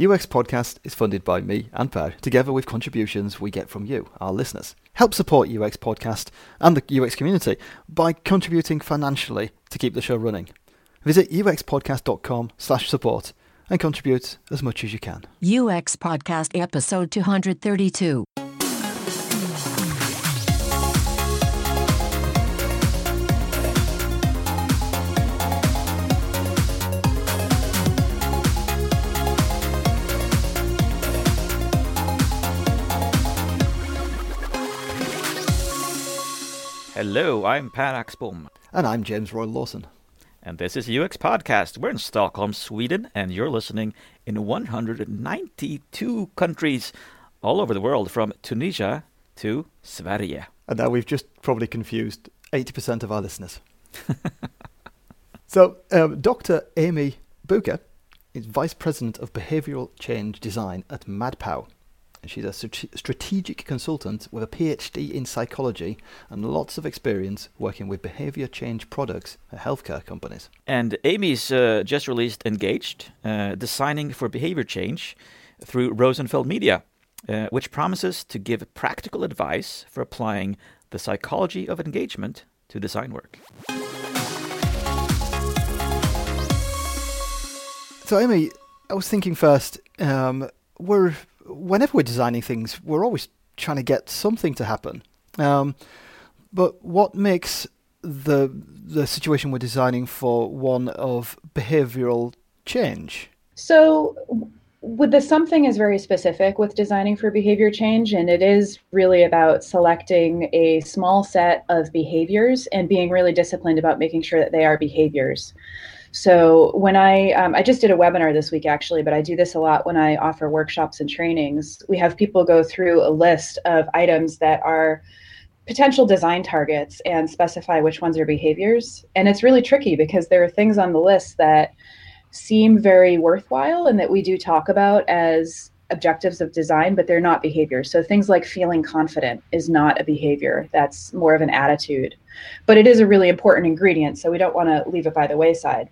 UX Podcast is funded by me and Per, together with contributions we get from you, our listeners. Help support UX Podcast and the UX community by contributing financially to keep the show running. Visit uxpodcast.com slash support and contribute as much as you can. UX Podcast Episode 232. Hello, I'm Per Axbom. And I'm James Royal-Lawson. And this is UX Podcast. We're in Stockholm, Sweden, and you're listening in 192 countries all over the world, from Tunisia to Sverige. And now we've just probably confused 80% of our listeners. so, um, Dr. Amy Bucher is Vice President of Behavioral Change Design at MadPow. She's a strategic consultant with a PhD in psychology and lots of experience working with behavior change products at healthcare companies. And Amy's uh, just released Engaged, uh, Designing for Behavior Change through Rosenfeld Media, uh, which promises to give practical advice for applying the psychology of engagement to design work. So, Amy, I was thinking first, um, we're whenever we're designing things, we're always trying to get something to happen. Um, but what makes the the situation we're designing for one of behavioral change? So with the something is very specific with designing for behavior change and it is really about selecting a small set of behaviors and being really disciplined about making sure that they are behaviors so when I um, I just did a webinar this week actually, but I do this a lot when I offer workshops and trainings. We have people go through a list of items that are potential design targets and specify which ones are behaviors. And it's really tricky because there are things on the list that seem very worthwhile and that we do talk about as objectives of design, but they're not behaviors. So things like feeling confident is not a behavior. That's more of an attitude. But it is a really important ingredient, so we don't want to leave it by the wayside.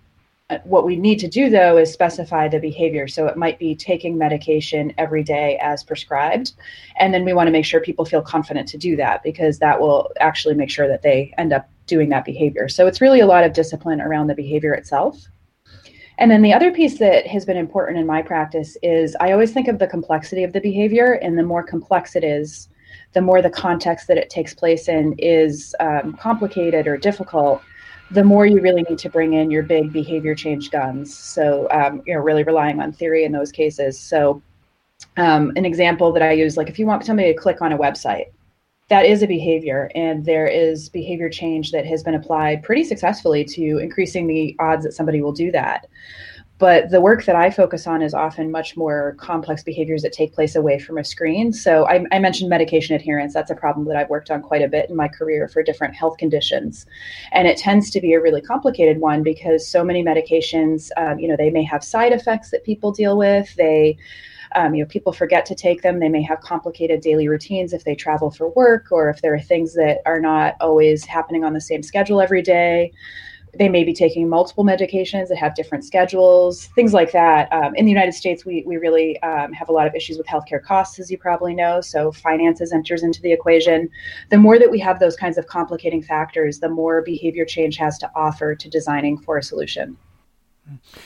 What we need to do though is specify the behavior. So it might be taking medication every day as prescribed. And then we want to make sure people feel confident to do that because that will actually make sure that they end up doing that behavior. So it's really a lot of discipline around the behavior itself. And then the other piece that has been important in my practice is I always think of the complexity of the behavior, and the more complex it is, the more the context that it takes place in is um, complicated or difficult the more you really need to bring in your big behavior change guns. So, um, you know, really relying on theory in those cases. So, um, an example that I use, like if you want somebody to click on a website, that is a behavior, and there is behavior change that has been applied pretty successfully to increasing the odds that somebody will do that. But the work that I focus on is often much more complex behaviors that take place away from a screen. So I, I, mentioned medication adherence. That's a problem that I've worked on quite a bit in my career for different health conditions. And it tends to be a really complicated one because so many medications, um, you know, they may have side effects that people deal with. They um, you know, people forget to take them. They may have complicated daily routines if they travel for work, or if there are things that are not always happening on the same schedule every day they may be taking multiple medications that have different schedules, things like that. Um, in the United States, we, we really um, have a lot of issues with healthcare costs, as you probably know. So finances enters into the equation. The more that we have those kinds of complicating factors, the more behavior change has to offer to designing for a solution.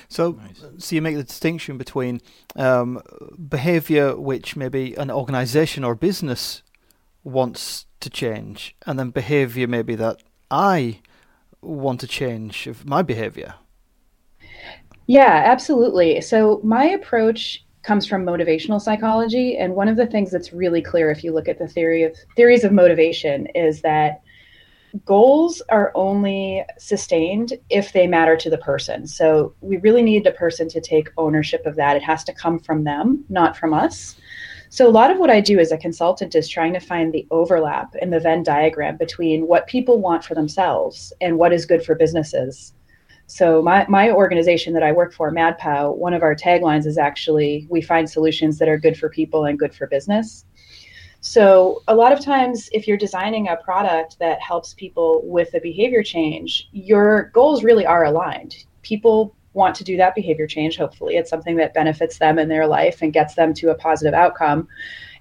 So, nice. so you make the distinction between um, behavior, which maybe an organization or business wants to change, and then behavior maybe that I want to change my behavior? Yeah, absolutely. So my approach comes from motivational psychology and one of the things that's really clear if you look at the theory of theories of motivation is that goals are only sustained if they matter to the person. So we really need the person to take ownership of that. It has to come from them, not from us. So, a lot of what I do as a consultant is trying to find the overlap in the Venn diagram between what people want for themselves and what is good for businesses. So, my, my organization that I work for, MadPow, one of our taglines is actually we find solutions that are good for people and good for business. So, a lot of times, if you're designing a product that helps people with a behavior change, your goals really are aligned. People want to do that behavior change. Hopefully, it's something that benefits them in their life and gets them to a positive outcome.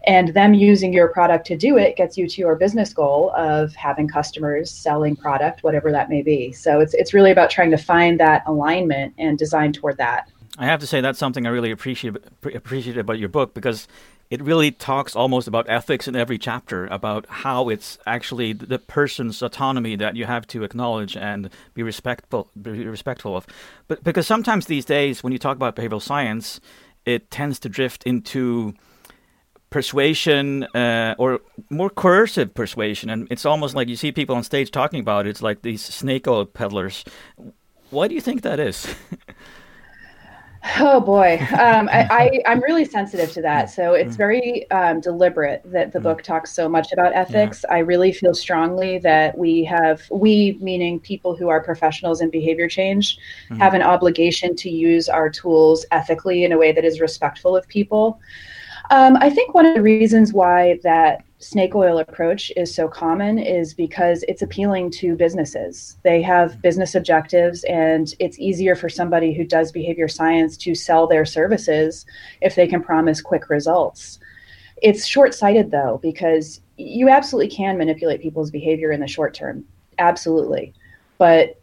And them using your product to do it gets you to your business goal of having customers, selling product, whatever that may be. So it's it's really about trying to find that alignment and design toward that. I have to say that's something I really appreciate appreciate about your book because it really talks almost about ethics in every chapter about how it's actually the person's autonomy that you have to acknowledge and be respectful be respectful of. But because sometimes these days when you talk about behavioral science it tends to drift into persuasion uh, or more coercive persuasion. And it's almost like you see people on stage talking about it. It's like these snake oil peddlers. Why do you think that is Oh boy, um, I, I am really sensitive to that. So it's mm. very um, deliberate that the mm. book talks so much about ethics. Yeah. I really feel strongly that we have we meaning people who are professionals in behavior change mm-hmm. have an obligation to use our tools ethically in a way that is respectful of people. Um, I think one of the reasons why that snake oil approach is so common is because it's appealing to businesses. They have business objectives, and it's easier for somebody who does behavior science to sell their services if they can promise quick results. It's short sighted, though, because you absolutely can manipulate people's behavior in the short term. Absolutely. But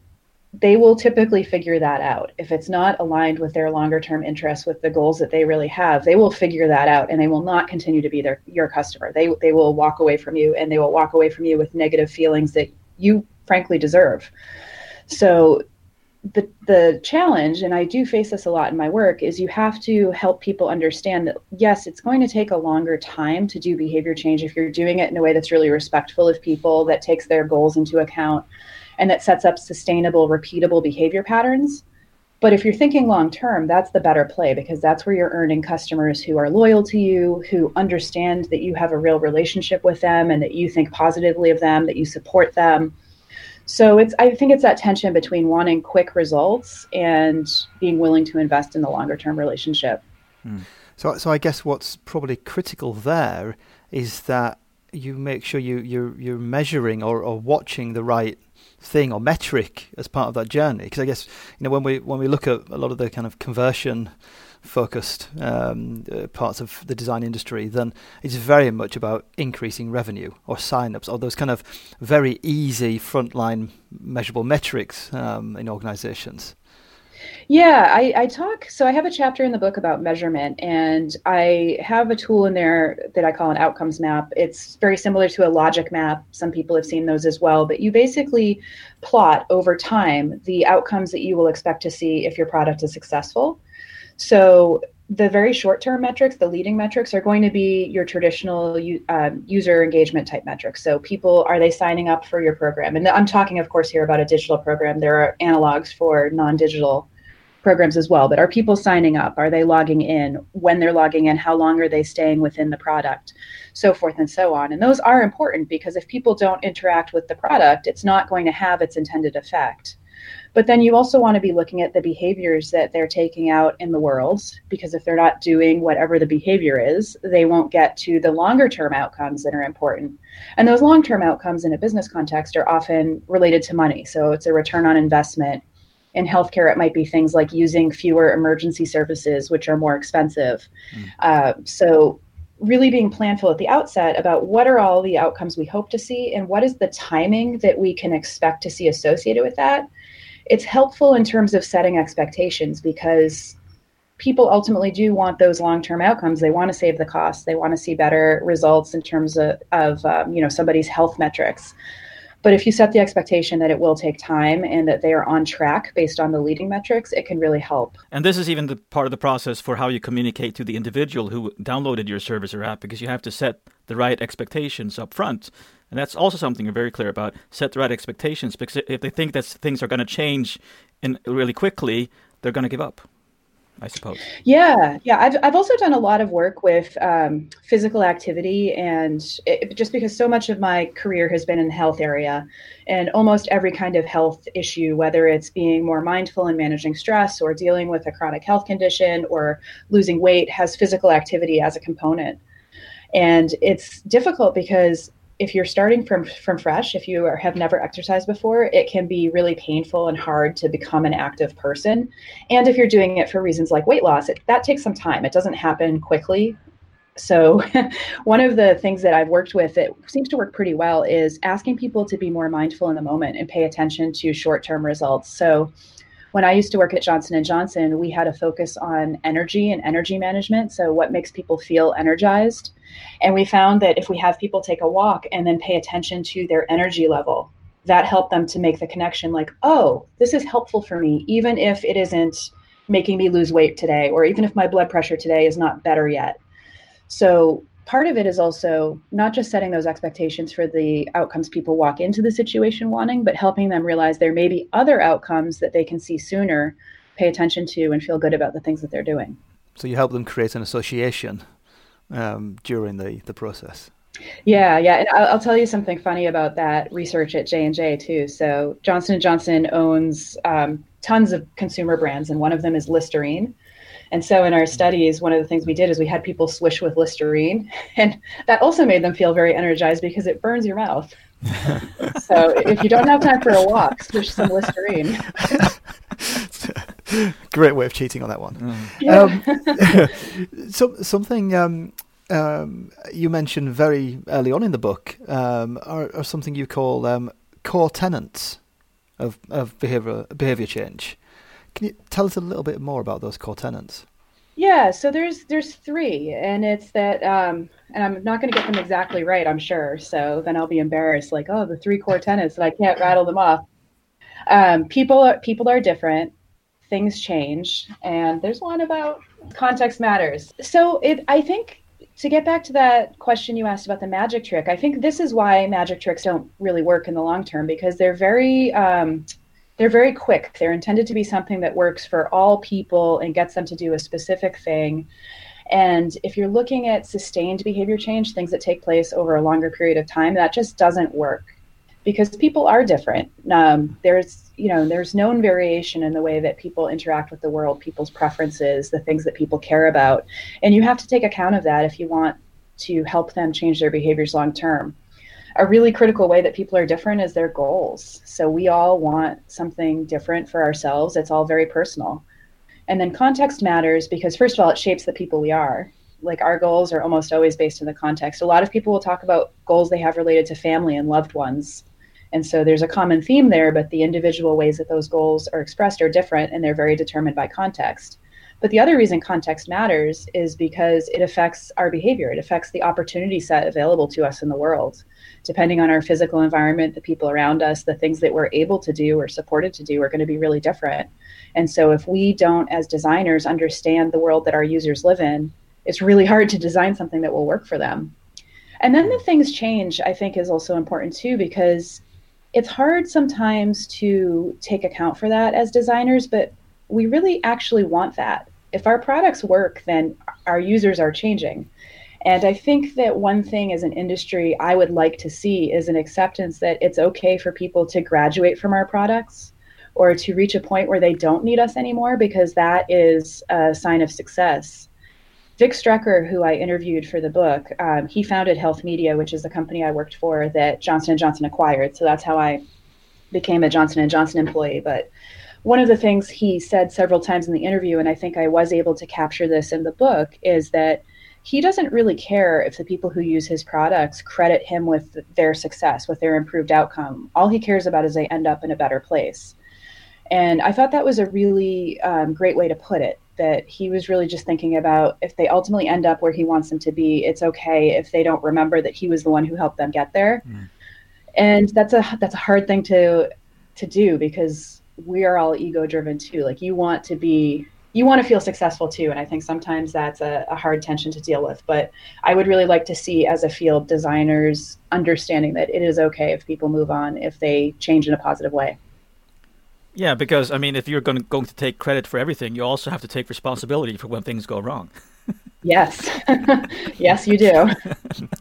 they will typically figure that out. If it's not aligned with their longer term interests, with the goals that they really have, they will figure that out and they will not continue to be their your customer. They they will walk away from you and they will walk away from you with negative feelings that you frankly deserve. So the the challenge and I do face this a lot in my work is you have to help people understand that yes, it's going to take a longer time to do behavior change if you're doing it in a way that's really respectful of people that takes their goals into account and that sets up sustainable, repeatable behavior patterns. But if you're thinking long term, that's the better play because that's where you're earning customers who are loyal to you, who understand that you have a real relationship with them and that you think positively of them, that you support them. So it's I think it's that tension between wanting quick results and being willing to invest in the longer term relationship. Hmm. So so I guess what's probably critical there is that you make sure you you're you're measuring or, or watching the right thing or metric as part of that journey? Because I guess you know when we when we look at a lot of the kind of conversion focused um, uh, parts of the design industry, then it's very much about increasing revenue or sign-ups or those kind of very easy frontline measurable metrics um, in organizations. Yeah, I, I talk. So I have a chapter in the book about measurement, and I have a tool in there that I call an outcomes map. It's very similar to a logic map. Some people have seen those as well, but you basically plot over time the outcomes that you will expect to see if your product is successful. So the very short term metrics, the leading metrics, are going to be your traditional um, user engagement type metrics. So, people are they signing up for your program? And I'm talking, of course, here about a digital program. There are analogs for non digital programs as well, but are people signing up? Are they logging in? When they're logging in, how long are they staying within the product? So forth and so on. And those are important because if people don't interact with the product, it's not going to have its intended effect. But then you also want to be looking at the behaviors that they're taking out in the world because if they're not doing whatever the behavior is, they won't get to the longer term outcomes that are important. And those long term outcomes in a business context are often related to money. So it's a return on investment in healthcare, it might be things like using fewer emergency services, which are more expensive. Mm. Uh, so, really being planful at the outset about what are all the outcomes we hope to see and what is the timing that we can expect to see associated with that. It's helpful in terms of setting expectations because people ultimately do want those long-term outcomes. They want to save the cost. They want to see better results in terms of, of um, you know somebody's health metrics. But if you set the expectation that it will take time and that they are on track based on the leading metrics, it can really help. And this is even the part of the process for how you communicate to the individual who downloaded your service or app because you have to set the right expectations up front. And that's also something you're very clear about. Set the right expectations because if they think that things are going to change in really quickly, they're going to give up. I suppose. Yeah, yeah. I've I've also done a lot of work with um, physical activity, and it, just because so much of my career has been in the health area, and almost every kind of health issue, whether it's being more mindful and managing stress, or dealing with a chronic health condition, or losing weight, has physical activity as a component. And it's difficult because if you're starting from from fresh, if you are, have never exercised before, it can be really painful and hard to become an active person. And if you're doing it for reasons like weight loss, it, that takes some time. It doesn't happen quickly. So, one of the things that I've worked with that seems to work pretty well is asking people to be more mindful in the moment and pay attention to short-term results. So, when I used to work at Johnson Johnson, we had a focus on energy and energy management. So, what makes people feel energized? And we found that if we have people take a walk and then pay attention to their energy level, that helped them to make the connection like, oh, this is helpful for me, even if it isn't making me lose weight today, or even if my blood pressure today is not better yet. So, part of it is also not just setting those expectations for the outcomes people walk into the situation wanting, but helping them realize there may be other outcomes that they can see sooner, pay attention to, and feel good about the things that they're doing. So you help them create an association um, during the, the process. Yeah, yeah, and I'll, I'll, tell you something funny about that research at J and J too. So Johnson and Johnson owns um, tons of consumer brands, and one of them is Listerine. And so in our studies, one of the things we did is we had people swish with Listerine, and that also made them feel very energized because it burns your mouth. so if you don't have time for a walk, swish some Listerine. Great way of cheating on that one. Mm. Yeah. Um, so something um, um, you mentioned very early on in the book um, are, are, something you call um, core tenets of, of behavior behavior change. Can you tell us a little bit more about those core tenants? Yeah, so there's there's three, and it's that, um, and I'm not going to get them exactly right, I'm sure. So then I'll be embarrassed, like, oh, the three core tenants, and I can't rattle them off. Um, people are people are different, things change, and there's one about context matters. So it, I think, to get back to that question you asked about the magic trick, I think this is why magic tricks don't really work in the long term because they're very um, they're very quick. They're intended to be something that works for all people and gets them to do a specific thing. And if you're looking at sustained behavior change, things that take place over a longer period of time, that just doesn't work because people are different. Um, there's, you know, there's known variation in the way that people interact with the world, people's preferences, the things that people care about, and you have to take account of that if you want to help them change their behaviors long term a really critical way that people are different is their goals. So we all want something different for ourselves. It's all very personal. And then context matters because, first of all, it shapes the people we are. Like our goals are almost always based in the context. A lot of people will talk about goals they have related to family and loved ones. And so there's a common theme there, but the individual ways that those goals are expressed are different and they're very determined by context. But the other reason context matters is because it affects our behavior. It affects the opportunity set available to us in the world. Depending on our physical environment, the people around us, the things that we're able to do or supported to do are going to be really different. And so if we don't, as designers, understand the world that our users live in, it's really hard to design something that will work for them. And then the things change, I think, is also important too, because it's hard sometimes to take account for that as designers, but we really actually want that. If our products work, then our users are changing. And I think that one thing as an industry I would like to see is an acceptance that it's okay for people to graduate from our products or to reach a point where they don't need us anymore because that is a sign of success. Vic Strecher, who I interviewed for the book, um, he founded Health Media, which is the company I worked for that Johnson & Johnson acquired. So that's how I became a Johnson & Johnson employee. But one of the things he said several times in the interview, and I think I was able to capture this in the book, is that he doesn't really care if the people who use his products credit him with their success, with their improved outcome. All he cares about is they end up in a better place. And I thought that was a really um, great way to put it. That he was really just thinking about if they ultimately end up where he wants them to be, it's okay if they don't remember that he was the one who helped them get there. Mm. And that's a that's a hard thing to to do because we are all ego driven too. Like you want to be you want to feel successful too and i think sometimes that's a, a, hard tension to deal with. But i would really like to see as a field designers understanding that it is okay if people move on if they change in a positive way. Yeah because i mean if you're going to, going to take credit for everything you also have to take responsibility for when things go wrong. Yes. Yes you do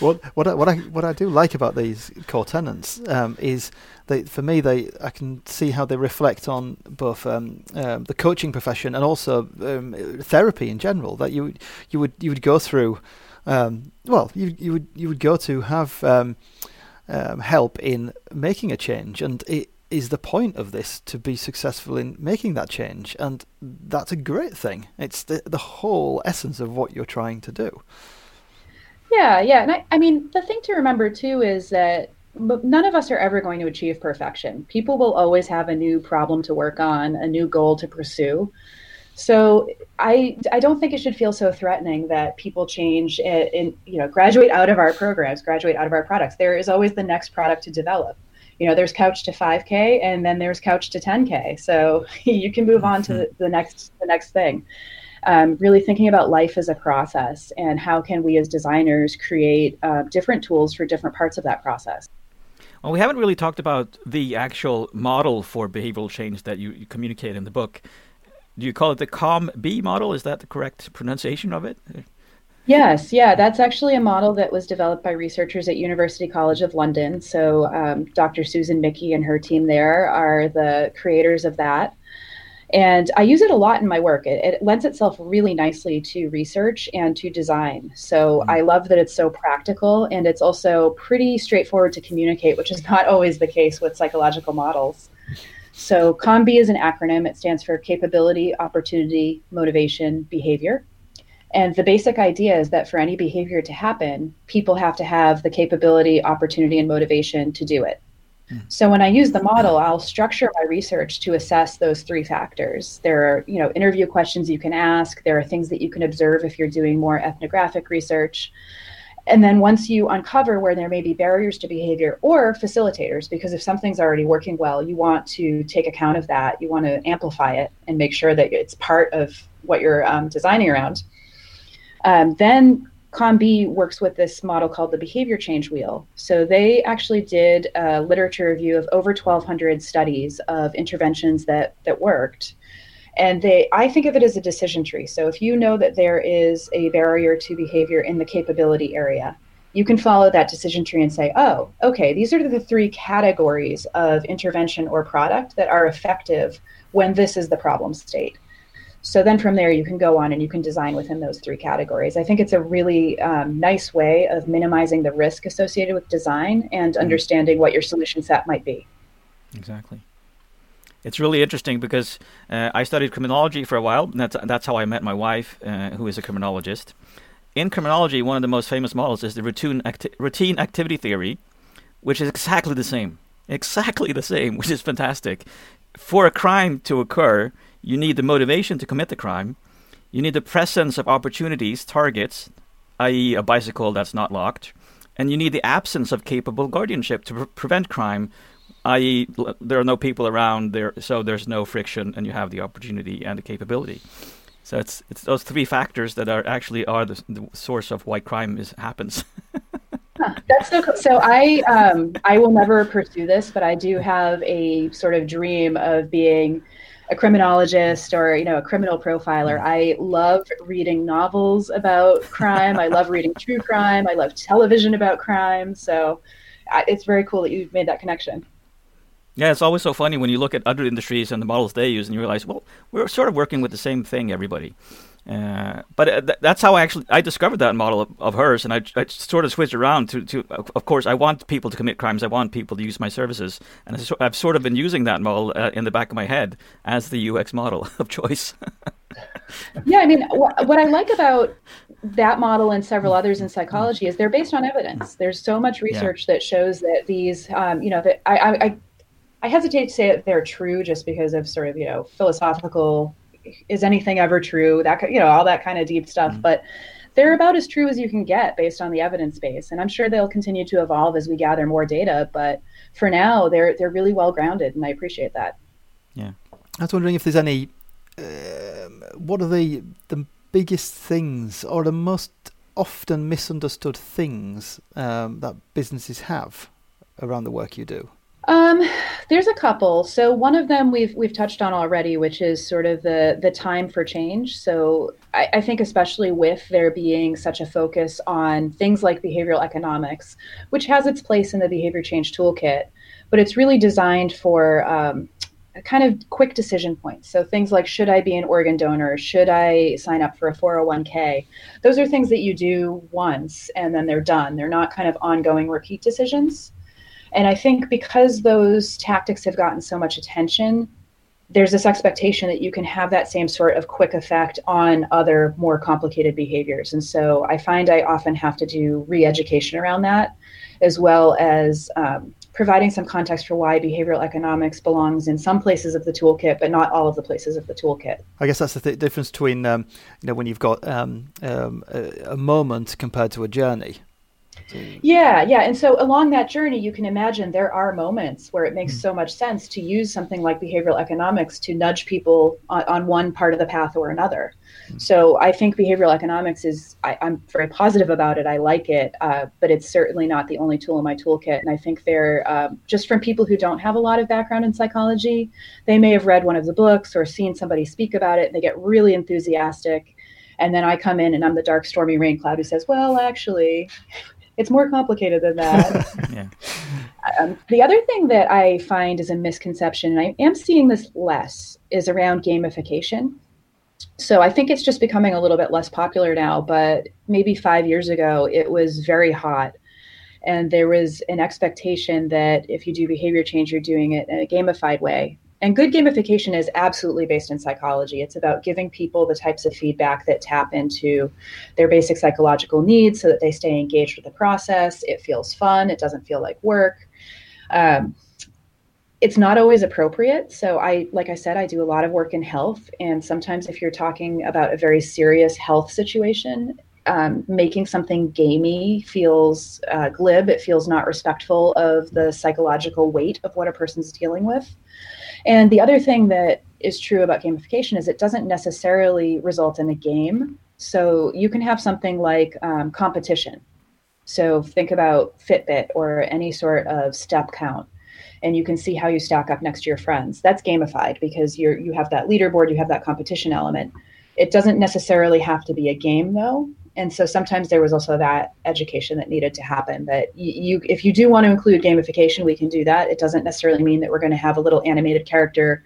what what I, what I what I do like about these core tenants um, is they for me they I can see how they reflect on both um, um, the coaching profession and also um, therapy in general. That you you would you would go through um, well, you you would you would go to have um, help in making a change, and it is the point of this to be successful in making that change, and that's a great thing. It's the the whole essence of what you're trying to do. Yeah, yeah, and I, I mean the thing to remember too is that none of us are ever going to achieve perfection. People will always have a new problem to work on, a new goal to pursue. So I I don't think it should feel so threatening that people change and you know graduate out of our programs, graduate out of our products. There is always the next product to develop. You know, there's couch to 5K and then there's couch to 10K. So you can move on to the, the next the next thing. Um, really thinking about life as a process and how can we as designers create uh, different tools for different parts of that process. Well, we haven't really talked about the actual model for behavioral change that you, you communicate in the book do you call it the COM-B model? Is that the correct pronunciation of it? Yes, yeah, that's actually a model that was developed by researchers at University College of London. So, um, Dr. Susan Michie and her team there are the creators of that. And I use it a lot in my work. It, it lends itself really nicely to research and to design. So, mm-hmm. I love that it's so practical and it's also pretty straightforward to communicate, which is not always the case with psychological models. So COM-B is an acronym. It stands for Capability, Opportunity, Motivation, Behavior. And the basic idea is that for any behavior to happen, people have to have the capability, opportunity, and motivation to do it. So when I use the model, I'll structure my research to assess those three factors. There are, you know, interview questions you can ask. There are things that you can observe if you're doing more ethnographic research. And then once you uncover where there may be barriers to behavior or facilitators, because if something's already working well, you want to take account of that. You want to amplify it and make sure that it's part of what you're um, designing around. Um, then COM-B works with this model called the behavior change wheel. So they actually did a literature review of over 1,200 studies of interventions that that worked. And they i think of it as a decision tree. So if you know that there is a barrier to behavior in the capability area you can follow that decision tree and say oh okay these are the three categories of intervention or product that are effective when this is the problem state so then from there you can go on and you can design within those three categories i think it's a really um, nice way of minimizing the risk associated with design and mm-hmm. understanding what your solution set might be exactly it's really interesting because uh, I studied criminology for a while. that's that's how I met my wife, uh, who is a criminologist. In criminology, one of the most famous models is the routine acti- routine activity theory, which is exactly the same, exactly the same, which is fantastic. For a crime to occur, you need the motivation to commit the crime. You need the presence of opportunities, targets, i.e., a bicycle that's not locked, and you need the absence of capable guardianship to pre- prevent crime i.e., there are no people around there, so there's no friction, and you have the opportunity and the capability. So it's it's those three factors that are actually are the, the source of why crime is happens. huh, that's so cool. So I um, I will never pursue this, but I do have a sort of dream of being a criminologist or you know a criminal profiler. Mm. I love reading novels about crime. I love reading true crime. I love television about crime. So I, it's very cool that you've made that connection. Yeah, it's always so funny when you look at other industries and the models they use, and you realize, well, we're sort of working with the same thing, everybody. Uh, but uh, th- that's how I actually I discovered that model of, of hers, and I, I, sort of switched around to, to. Of course, I want people to commit crimes. I want people to use my services, and I've sort of been using that model uh, in the back of my head as the UX model of choice. yeah, I mean, wh- what I like about that model and several others in psychology is they're based on evidence. There's so much research yeah. that shows that these, um, you know, that I, I, I I hesitate to say that they're true just because of sort of you know philosophical is anything ever true that you know all that kind of deep stuff, mm-hmm. but they're about as true as you can get based on the evidence base, and I'm sure they'll continue to evolve as we gather more data. But for now, they're they're really well grounded, and I appreciate that. Yeah, I was wondering if there's any. Uh, what are the the biggest things or the most often misunderstood things um, that businesses have around the work you do? Um, there's a couple. So one of them we've we've touched on already, which is sort of the the time for change. So I, I, think especially with there being such a focus on things like behavioral economics, which has its place in the behavior change toolkit, but it's really designed for um, kind of quick decision points. So things like should I be an organ donor? Should I sign up for a 401k? Those are things that you do once and then they're done. They're not kind of ongoing repeat decisions. And I think because those tactics have gotten so much attention, there's this expectation that you can have that same sort of quick effect on other more complicated behaviors. And so I find I often have to do re education around that, as well as um, providing some context for why behavioral economics belongs in some places of the toolkit, but not all of the places of the toolkit. I guess that's the th- difference between um, you know when you've got um, um a, a, moment compared to a journey. Yeah, yeah. And so along that journey, you can imagine there are moments where it makes mm. so much sense to use something like behavioral economics to nudge people on, on one part of the path or another. Mm. So I think behavioral economics is, I, am very positive about it. I like it, uh, but it's certainly not the only tool in my toolkit. And I think they're um, just from people who don't have a lot of background in psychology, they may have read one of the books or seen somebody speak about it and they get really enthusiastic. And then I come in and I'm the dark, stormy rain cloud who says, well, actually, it's more complicated than that. yeah. Um, the other thing that I find is a misconception, and I am seeing this less, is around gamification. So I think it's just becoming a little bit less popular now, but maybe five years ago, it was very hot. And there was an expectation that if you do behavior change, you're doing it in a gamified way. And good gamification is absolutely based in psychology. It's about giving people the types of feedback that tap into their basic psychological needs so that they stay engaged with the process. It feels fun, it doesn't feel like work. Um, it's not always appropriate. So I, like I said, I do a lot of work in health, and sometimes if you're talking about a very serious health situation, um, making something gamey feels uh, glib. It feels not respectful of the psychological weight of what a person's dealing with. And the other thing that is true about gamification is it doesn't necessarily result in a game. So you can have something like um, competition. So think about Fitbit or any sort of step count, and you can see how you stack up next to your friends. That's gamified because you're you have that leaderboard, you have that competition element. It doesn't necessarily have to be a game though and so sometimes there was also that education that needed to happen that you, you, if you do want to include gamification we can do that. It doesn't necessarily mean that we're going to have a little animated character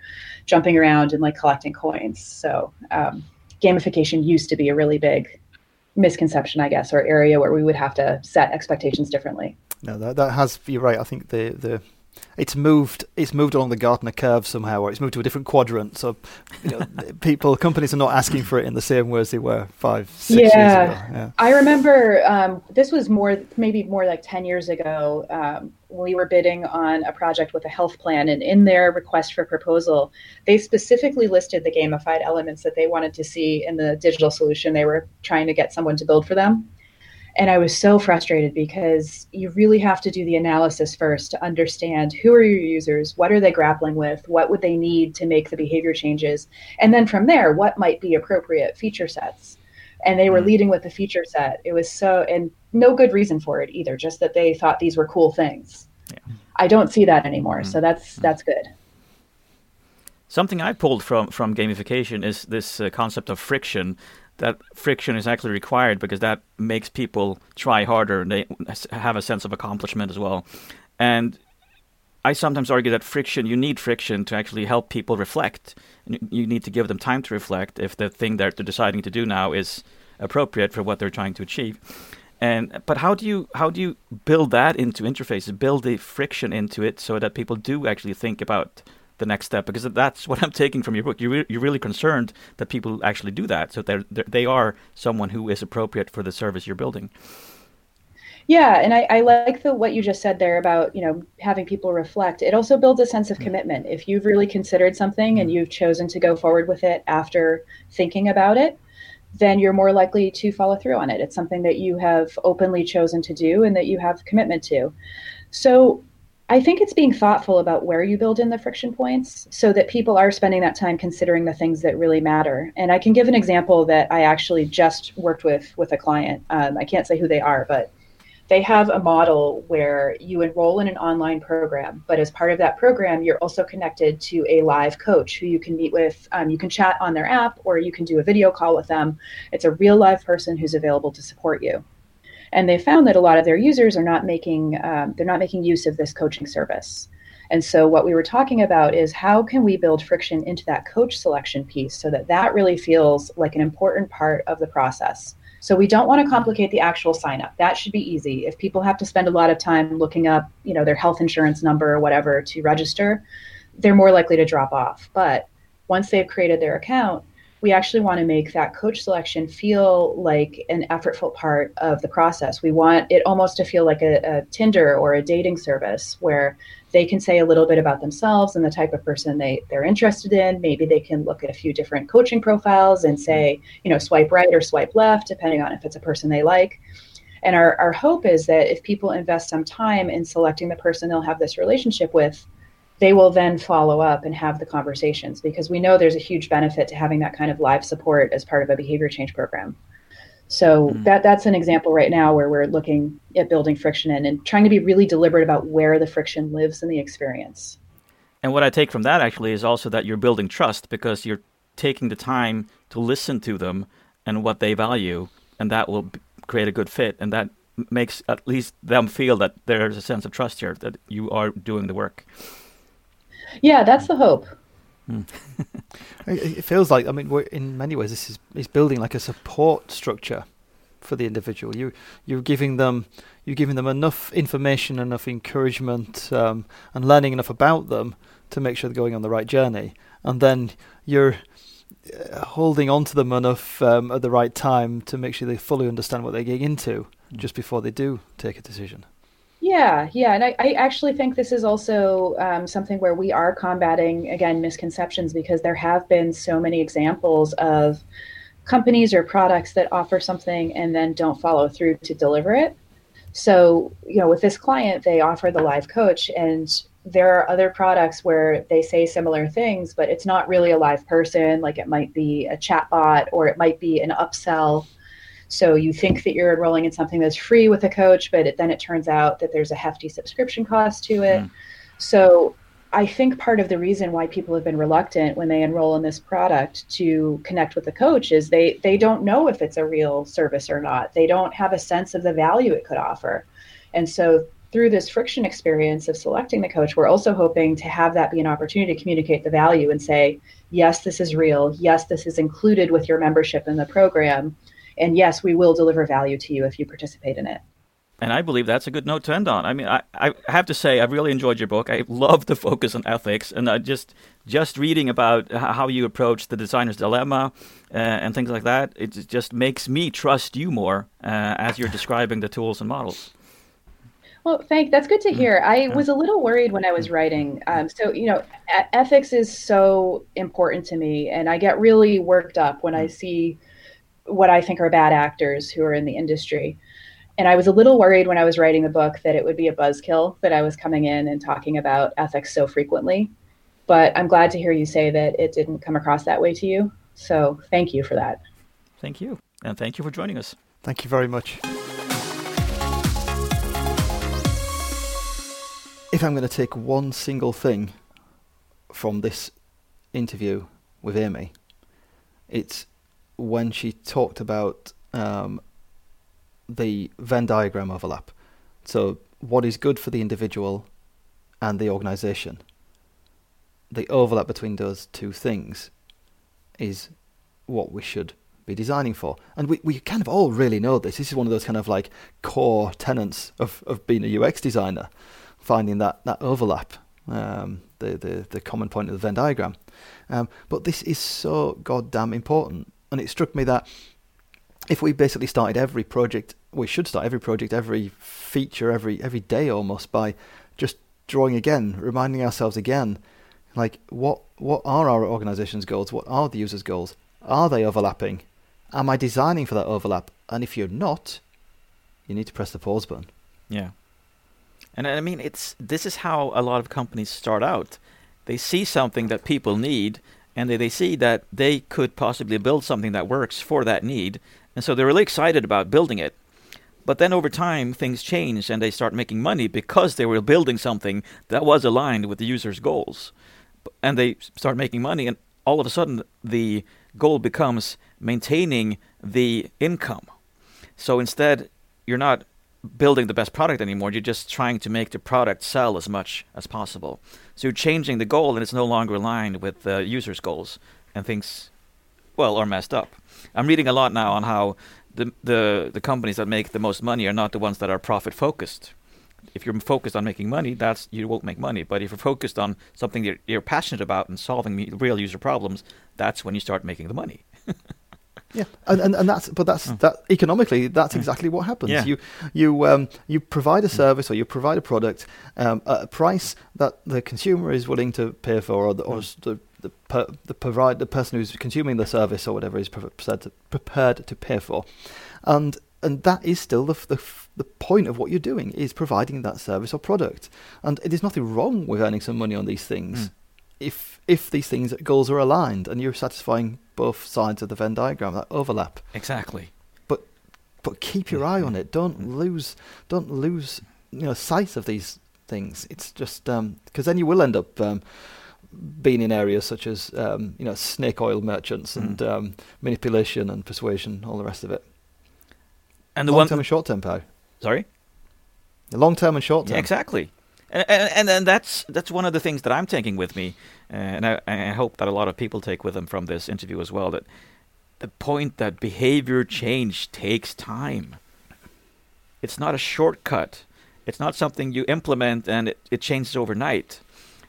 jumping around and like collecting coins. So um, gamification used to be a really big misconception i guess or area where we would have to set expectations differently. No that, that has you're right. I think the the it's moved it's moved along the Gartner curve somehow, or it's moved to a different quadrant. So, you know, people companies are not asking for it in the same way as they were five, six yeah. years ago. Yeah, I remember um, this was more maybe more like ten years ago. Um, we were bidding on a project with a health plan, and in their request for proposal, they specifically listed the gamified elements that they wanted to see in the digital solution they were trying to get someone to build for them. And I was so frustrated because you really have to do the analysis first to understand who are your users, what are they grappling with, what would they need to make the behavior changes, and then from there, what might be appropriate feature sets. And they were mm-hmm. leading with the feature set. It was so, and no good reason for it either, just that they thought these were cool things. Yeah. I don't see that anymore, mm-hmm. so that's mm-hmm. that's good. Something I pulled from from gamification is this uh, concept of friction that friction is actually required because that makes people try harder and they have a sense of accomplishment as well. And I sometimes argue that friction, you need friction to actually help people reflect. You need to give them time to reflect if the thing that they're deciding to do now is appropriate for what they're trying to achieve. And but how do you how do you build that into interfaces, build the friction into it so that people do actually think about the next step because that's what I'm taking from your book. You're, re- you're really concerned that people actually do that, so they're, they're, they are someone who is appropriate for the service you're building. Yeah, and I, I like the what you just said there about you know having people reflect. It also builds a sense of mm-hmm. commitment. If you've really considered something and mm-hmm. you've chosen to go forward with it after thinking about it, then you're more likely to follow through on it. It's something that you have openly chosen to do and that you have commitment to. So I think it's being thoughtful about where you build in the friction points so that people are spending that time considering the things that really matter. And I can give an example that I actually just worked with with a client. Um, I can't say who they are, but they have a model where you enroll in an online program, but as part of that program, you're also connected to a live coach who you can meet with. Um, you can chat on their app or you can do a video call with them. It's a real live person who's available to support you and they found that a lot of their users are not making um, they're not making use of this coaching service And so what we were talking about is how can we build friction into that coach selection piece so that that really feels like an important part of the process. So we don't want to complicate the actual sign up. That should be easy. If people have to spend a lot of time looking up, you know, their health insurance number or whatever to register, they're more likely to drop off. But once they've created their account, we actually want to make that coach selection feel like an effortful part of the process. We want it almost to feel like a, a, Tinder or a dating service where they can say a little bit about themselves and the type of person they, they're interested in. Maybe they can look at a few different coaching profiles and say, you know, swipe right or swipe left, depending on if it's a person they like. And our, our hope is that if people invest some time in selecting the person they'll have this relationship with, they will then follow up and have the conversations because we know there's a huge benefit to having that kind of live support as part of a behavior change program. So mm. that that's an example right now where we're looking at building friction in and trying to be really deliberate about where the friction lives in the experience. And what I take from that actually is also that you're building trust because you're taking the time to listen to them and what they value, and that will create a good fit, and that makes at least them feel that there's a sense of trust here that you are doing the work. Yeah, that's the hope. Hmm. it feels like I mean, in many ways, this is is building like a support structure for the individual. You you're giving them you're giving them enough information, enough encouragement, um, and learning enough about them to make sure they're going on the right journey, and then you're uh, holding on to them enough um, at the right time to make sure they fully understand what they're getting into mm. just before they do take a decision. Yeah, yeah, and I, I actually think this is also um, something where we are combating again misconceptions because there have been so many examples of companies or products that offer something and then don't follow through to deliver it. So, you know, with this client, they offer the live coach, and there are other products where they say similar things, but it's not really a live person. Like it might be a chatbot or it might be an upsell so you think that you're enrolling in something that's free with a coach, but it, then it turns out that there's a hefty subscription cost to it. Mm. So I think part of the reason why people have been reluctant when they enroll in this product to connect with the coach is they they don't know if it's a real service or not. They don't have a sense of the value it could offer. And so through this friction experience of selecting the coach, we're also hoping to have that be an opportunity to communicate the value and say, yes, this is real. Yes, this is included with your membership in the program. And yes, we will deliver value to you if you participate in it. And I believe that's a good note to end on. I mean, I, I have to say, I've really enjoyed your book. I love the focus on ethics, and I just just reading about how you approach the designer's dilemma uh, and things like that. It just makes me trust you more uh, as you're describing the tools and models. Well, thank. That's good to mm. hear. I was a little worried when I was writing. Um, so you know, ethics is so important to me, and I get really worked up when I mm. see what I think are bad actors who are in the industry. And I was a little worried when I was writing the book that it would be a buzzkill that I was coming in and talking about ethics so frequently. But I'm glad to hear you say that it didn't come across that way to you. So thank you for that. Thank you. And thank you for joining us. Thank you very much. If I'm going to take one single thing from this interview with Amy, it's when she talked about um, the Venn diagram overlap. So, what is good for the individual and the organization? The overlap between those two things is what we should be designing for. And we, we kind of all really know this. This is one of those kind of like core tenets of, of being a UX designer, finding that, that overlap, um, the, the, the common point of the Venn diagram. Um, but this is so goddamn important and it struck me that if we basically started every project, we should start every project, every feature, every every day almost by just drawing again, reminding ourselves again, like what what are our organization's goals? What are the users' goals? Are they overlapping? Am I designing for that overlap? And if you're not, you need to press the pause button. Yeah. And I mean, it's this is how a lot of companies start out. They see something that people need, and they, they see that they could possibly build something that works for that need. And so they're really excited about building it. But then over time, things change and they start making money because they were building something that was aligned with the user's goals. And they start making money, and all of a sudden, the goal becomes maintaining the income. So instead, you're not building the best product anymore. You're just trying to make the product sell as much as possible. So you're changing the goal, and it's no longer aligned with the users' goals, and things, well, are messed up. I'm reading a lot now on how the the the companies that make the most money are not the ones that are profit focused. If you're focused on making money, that's you won't make money. But if you're focused on something you're, you're passionate about and solving real user problems, that's when you start making the money. Yeah, and, and, and that's but that's that economically that's exactly what happens. Yeah. You you um, you provide a service or you provide a product um, at a price that the consumer is willing to pay for, or the or the the, per, the provide the person who's consuming the service or whatever is prepared to, prepared to pay for, and and that is still the, f- the f- the point of what you're doing is providing that service or product, and it is nothing wrong with earning some money on these things. Mm. If if these things goals are aligned and you're satisfying both sides of the Venn diagram that overlap. Exactly. But but keep your eye on it. Don't lose don't lose you know sight of these things. It's just because then you will end up um, being in areas such as um, you know snake oil merchants and Mm. um, manipulation and persuasion, all the rest of it. And the long one, term and short term, Pow. sorry. Long term and short Yeah, term. exactly. And, and and that's that's one of the things that I'm taking with me, uh, and I, I hope that a lot of people take with them from this interview as well. That the point that behavior change takes time. It's not a shortcut. It's not something you implement and it, it changes overnight.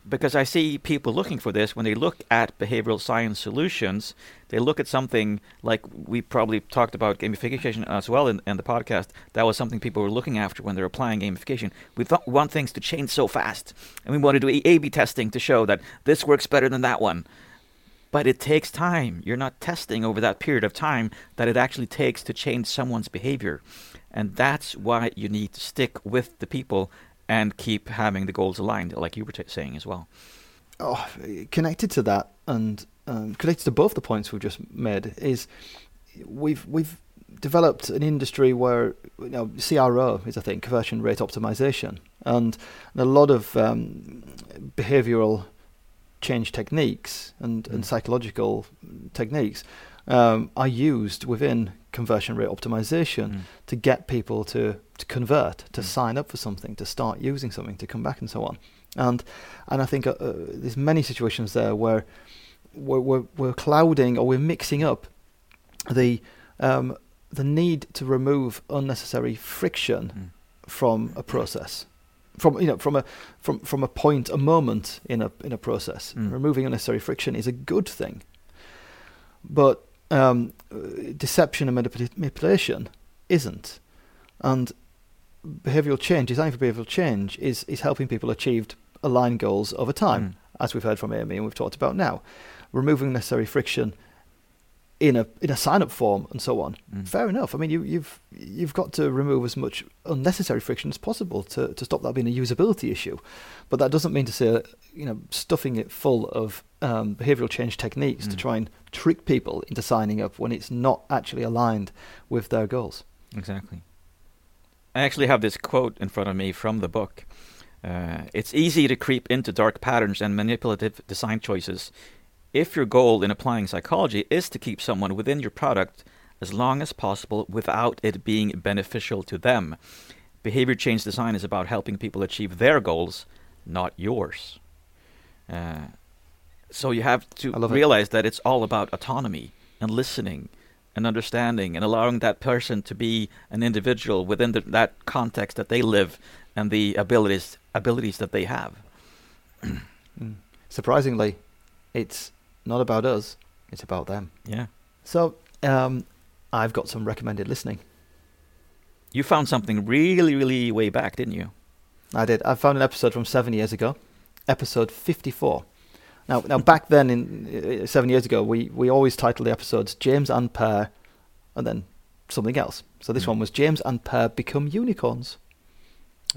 Because I see people looking for this when they look at behavioral science solutions, they look at something like we probably talked about gamification as well in, in the podcast. That was something people were looking after when they're applying gamification. We we want things to change so fast, and we want to do A B testing to show that this works better than that one. But it takes time. You're not testing over that period of time that it actually takes to change someone's behavior. And that's why you need to stick with the people and keep having the goals aligned, like you were t- saying as well. oh, connected to that and um, connected to both the points we've just made is we've we've developed an industry where you know CRO is a thing, conversion rate optimization, and, and a lot of um, behavioral change techniques and, and Mm. psychological techniques um, are used within conversion rate optimization Mm. to get people to, to convert, to Mm. sign up for something, to start using something, to come back, and so on. And and I think uh, uh, there's many situations there where we're, we're, we're clouding or we're mixing up the um, the need to remove unnecessary friction Mm. from a process, from you know from a from from a point, a moment in a in a process. Mm. Removing unnecessary friction is a good thing, but um, deception and manipula- manipulation isn't, and behavioral change, design for behavioral change, is is helping people achieve aligned goals over time, Mm. as we've heard from Amy and we've talked about now. Removing necessary friction in a in a sign up form and so on. Mm. Fair enough. I mean, you, you've you've got to remove as much unnecessary friction as possible to, to stop that being a usability issue, but that doesn't mean to say you know stuffing it full of um, behavioral change techniques to Mm. try and trick people into signing up when it's not actually aligned with their goals. Exactly. I actually have this quote in front of me from the book. Uh, it's easy to creep into dark patterns and manipulative design choices if your goal in applying psychology is to keep someone within your product as long as possible without it being beneficial to them. Behavior change design is about helping people achieve their goals, not yours. Uh, so you have to love it. realize that it's all about autonomy and listening and understanding and allowing that person to be an individual within the, that context that they live and the abilities abilities that they have. Mm. Surprisingly, it's not about us; it's about them. Yeah. So um, I've got some recommended listening. You found something really, really way back, didn't you? I did. I found an episode from seven years ago, episode fifty-four. Now, now back then, in uh, seven years ago, we, we always titled the episodes James and Per, and then something else. So this Mm. one was James and Per become unicorns.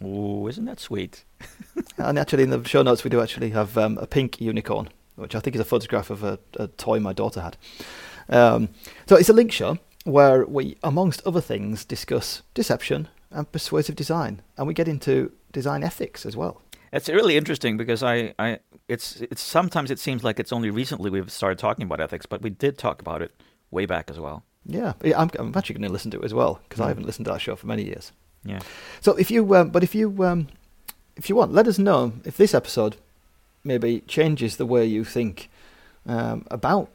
Oh, isn't that sweet? and actually, in the show notes, we do actually have um, a pink unicorn, which I think is a photograph of a, a toy my daughter had. Um, so it's a link show where we, amongst other things, discuss deception and persuasive design, and we get into design ethics as well. It's really interesting because I, I, it's, it's sometimes it seems like it's only recently we've started talking about ethics, but we did talk about it way back as well. Yeah, I'm, I'm actually going to listen to it as well because I Mm. haven't listened to that show for many years. Yeah. So if you, um, but if you, um, if you want, let us know if this episode maybe changes the way you think um, about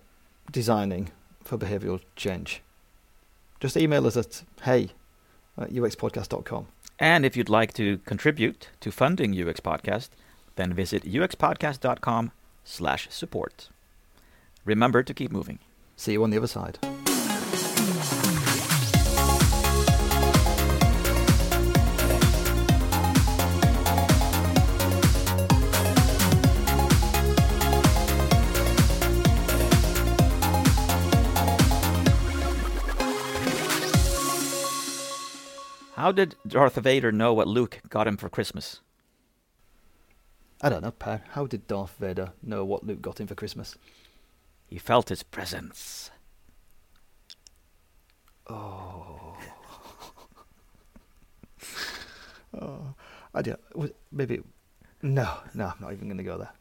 designing for behavioural change. Just email us at hey at uxpodcast.com. And if you'd like to contribute to funding UX Podcast, then visit uxpodcast.com slash support. Remember to keep moving. See you on the other side. How did Darth Vader know what Luke got him for Christmas? I don't know, Per. How did Darth Vader know what Luke got him for Christmas? He felt his presence. Oh. oh. I do, maybe. No, no, I'm not even going to go there.